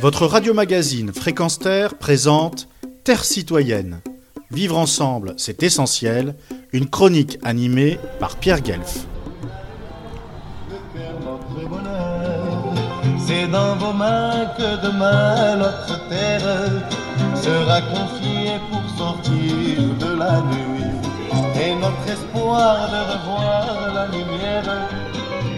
Votre radio-magazine Fréquence Terre présente Terre citoyenne. Vivre ensemble, c'est essentiel. Une chronique animée par Pierre Guelf. C'est dans vos mains que demain notre terre sera confiée pour sortir de la nuit. Et notre espoir de revoir la lumière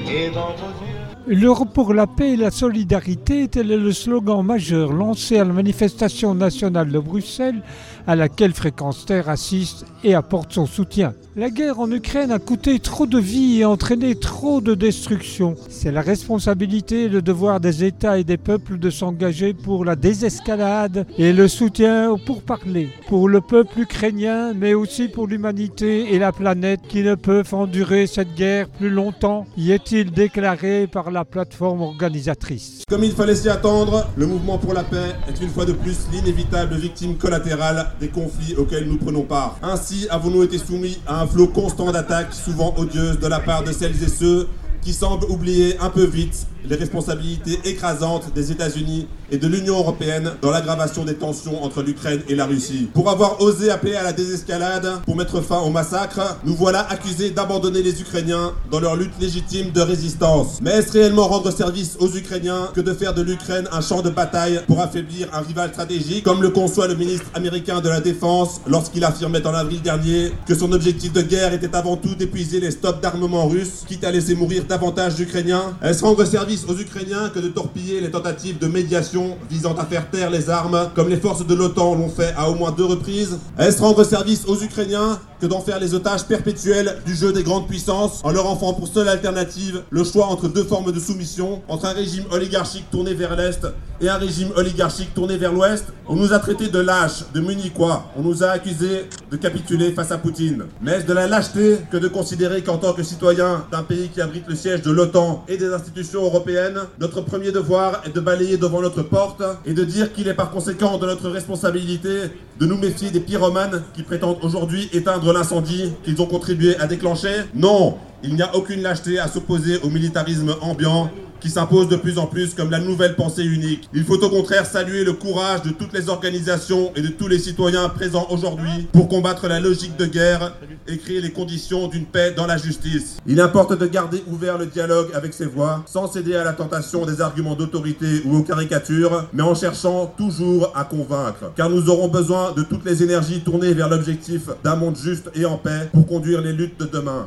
est dans vos yeux. L'Europe pour la paix et la solidarité, est le slogan majeur lancé à la manifestation nationale de Bruxelles, à laquelle Fréquence Terre assiste et apporte son soutien. La guerre en Ukraine a coûté trop de vies et entraîné trop de destruction. C'est la responsabilité et le devoir des États et des peuples de s'engager pour la désescalade et le soutien pour parler, pour le peuple ukrainien, mais aussi pour l'humanité et la planète qui ne peuvent endurer cette guerre plus longtemps, y est-il déclaré par la plateforme organisatrice. Comme il fallait s'y attendre, le mouvement pour la paix est une fois de plus l'inévitable victime collatérale des conflits auxquels nous prenons part. Ainsi avons-nous été soumis à un flot constant d'attaques, souvent odieuses, de la part de celles et ceux qui semblent oublier un peu vite les responsabilités écrasantes des États-Unis et de l'Union européenne dans l'aggravation des tensions entre l'Ukraine et la Russie. Pour avoir osé appeler à la désescalade, pour mettre fin au massacre, nous voilà accusés d'abandonner les Ukrainiens dans leur lutte légitime de résistance. Mais est-ce réellement rendre service aux Ukrainiens que de faire de l'Ukraine un champ de bataille pour affaiblir un rival stratégique, comme le conçoit le ministre américain de la Défense lorsqu'il affirmait en avril dernier que son objectif de guerre était avant tout d'épuiser les stocks d'armement russes, quitte à laisser mourir davantage d'Ukrainiens? Est-ce rendre service aux Ukrainiens que de torpiller les tentatives de médiation visant à faire taire les armes, comme les forces de l'OTAN l'ont fait à au moins deux reprises. Est-ce rendre service aux Ukrainiens? Que d'en faire les otages perpétuels du jeu des grandes puissances, en leur offrant pour seule alternative le choix entre deux formes de soumission, entre un régime oligarchique tourné vers l'Est et un régime oligarchique tourné vers l'Ouest On nous a traités de lâches, de munichois, on nous a accusés de capituler face à Poutine. Mais est-ce de la lâcheté que de considérer qu'en tant que citoyen d'un pays qui abrite le siège de l'OTAN et des institutions européennes, notre premier devoir est de balayer devant notre porte et de dire qu'il est par conséquent de notre responsabilité de nous méfier des pyromanes qui prétendent aujourd'hui éteindre l'incendie qu'ils ont contribué à déclencher Non, il n'y a aucune lâcheté à s'opposer au militarisme ambiant qui s'impose de plus en plus comme la nouvelle pensée unique. Il faut au contraire saluer le courage de toutes les organisations et de tous les citoyens présents aujourd'hui pour combattre la logique de guerre et créer les conditions d'une paix dans la justice. Il importe de garder ouvert le dialogue avec ces voix, sans céder à la tentation des arguments d'autorité ou aux caricatures, mais en cherchant toujours à convaincre. Car nous aurons besoin de toutes les énergies tournées vers l'objectif d'un monde juste et en paix pour conduire les luttes de demain.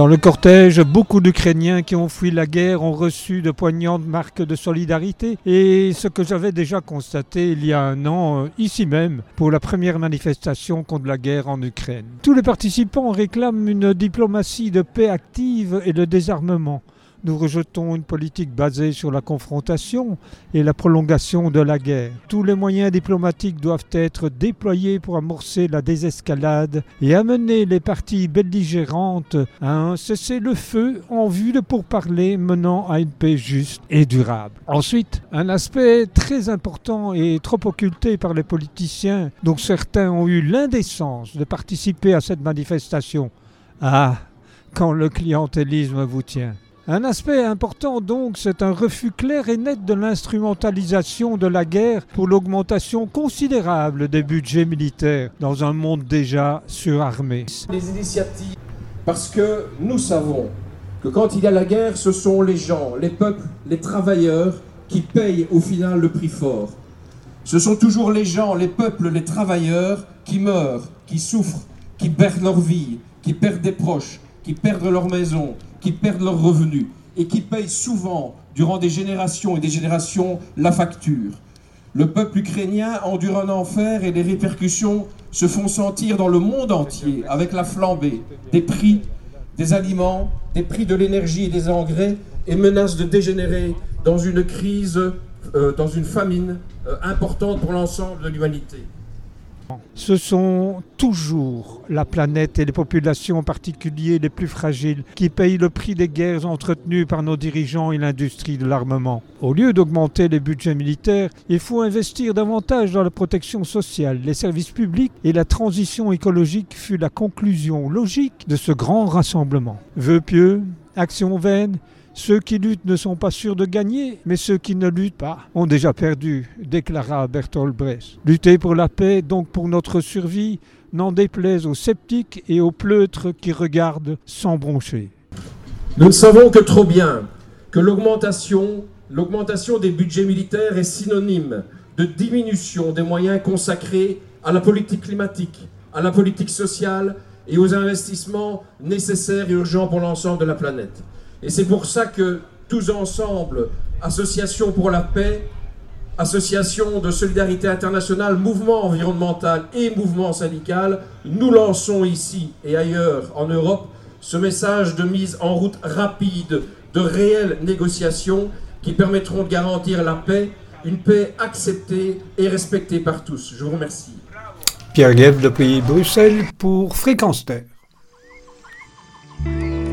Dans le cortège, beaucoup d'Ukrainiens qui ont fui la guerre ont reçu de poignantes marques de solidarité et ce que j'avais déjà constaté il y a un an, euh, ici même, pour la première manifestation contre la guerre en Ukraine. Tous les participants réclament une diplomatie de paix active et de désarmement. Nous rejetons une politique basée sur la confrontation et la prolongation de la guerre. Tous les moyens diplomatiques doivent être déployés pour amorcer la désescalade et amener les parties belligérantes à un cessez-le-feu en vue de pourparlers menant à une paix juste et durable. Ensuite, un aspect très important et trop occulté par les politiciens, dont certains ont eu l'indécence de participer à cette manifestation. Ah, quand le clientélisme vous tient. Un aspect important donc, c'est un refus clair et net de l'instrumentalisation de la guerre pour l'augmentation considérable des budgets militaires dans un monde déjà surarmé. Parce que nous savons que quand il y a la guerre, ce sont les gens, les peuples, les travailleurs qui payent au final le prix fort. Ce sont toujours les gens, les peuples, les travailleurs qui meurent, qui souffrent, qui perdent leur vie, qui perdent des proches, qui perdent leur maison, qui perdent leurs revenus et qui payent souvent, durant des générations et des générations, la facture. Le peuple ukrainien endure un enfer et les répercussions se font sentir dans le monde entier avec la flambée des prix des aliments, des prix de l'énergie et des engrais et menacent de dégénérer dans une crise, euh, dans une famine euh, importante pour l'ensemble de l'humanité. Ce sont toujours la planète et les populations en particulier les plus fragiles qui payent le prix des guerres entretenues par nos dirigeants et l'industrie de l'armement. Au lieu d'augmenter les budgets militaires, il faut investir davantage dans la protection sociale, les services publics et la transition écologique fut la conclusion logique de ce grand rassemblement. Vœux pieux Action vaine, ceux qui luttent ne sont pas sûrs de gagner, mais ceux qui ne luttent pas ont déjà perdu, déclara Bertolt Brecht. Lutter pour la paix, donc pour notre survie, n'en déplaise aux sceptiques et aux pleutres qui regardent sans broncher. Nous ne savons que trop bien que l'augmentation, l'augmentation des budgets militaires est synonyme de diminution des moyens consacrés à la politique climatique, à la politique sociale et aux investissements nécessaires et urgents pour l'ensemble de la planète. Et c'est pour ça que tous ensemble, associations pour la paix, associations de solidarité internationale, mouvement environnemental et mouvement syndical, nous lançons ici et ailleurs en Europe ce message de mise en route rapide de réelles négociations qui permettront de garantir la paix, une paix acceptée et respectée par tous. Je vous remercie. Pierre Guev depuis Bruxelles pour Fréquence Terre.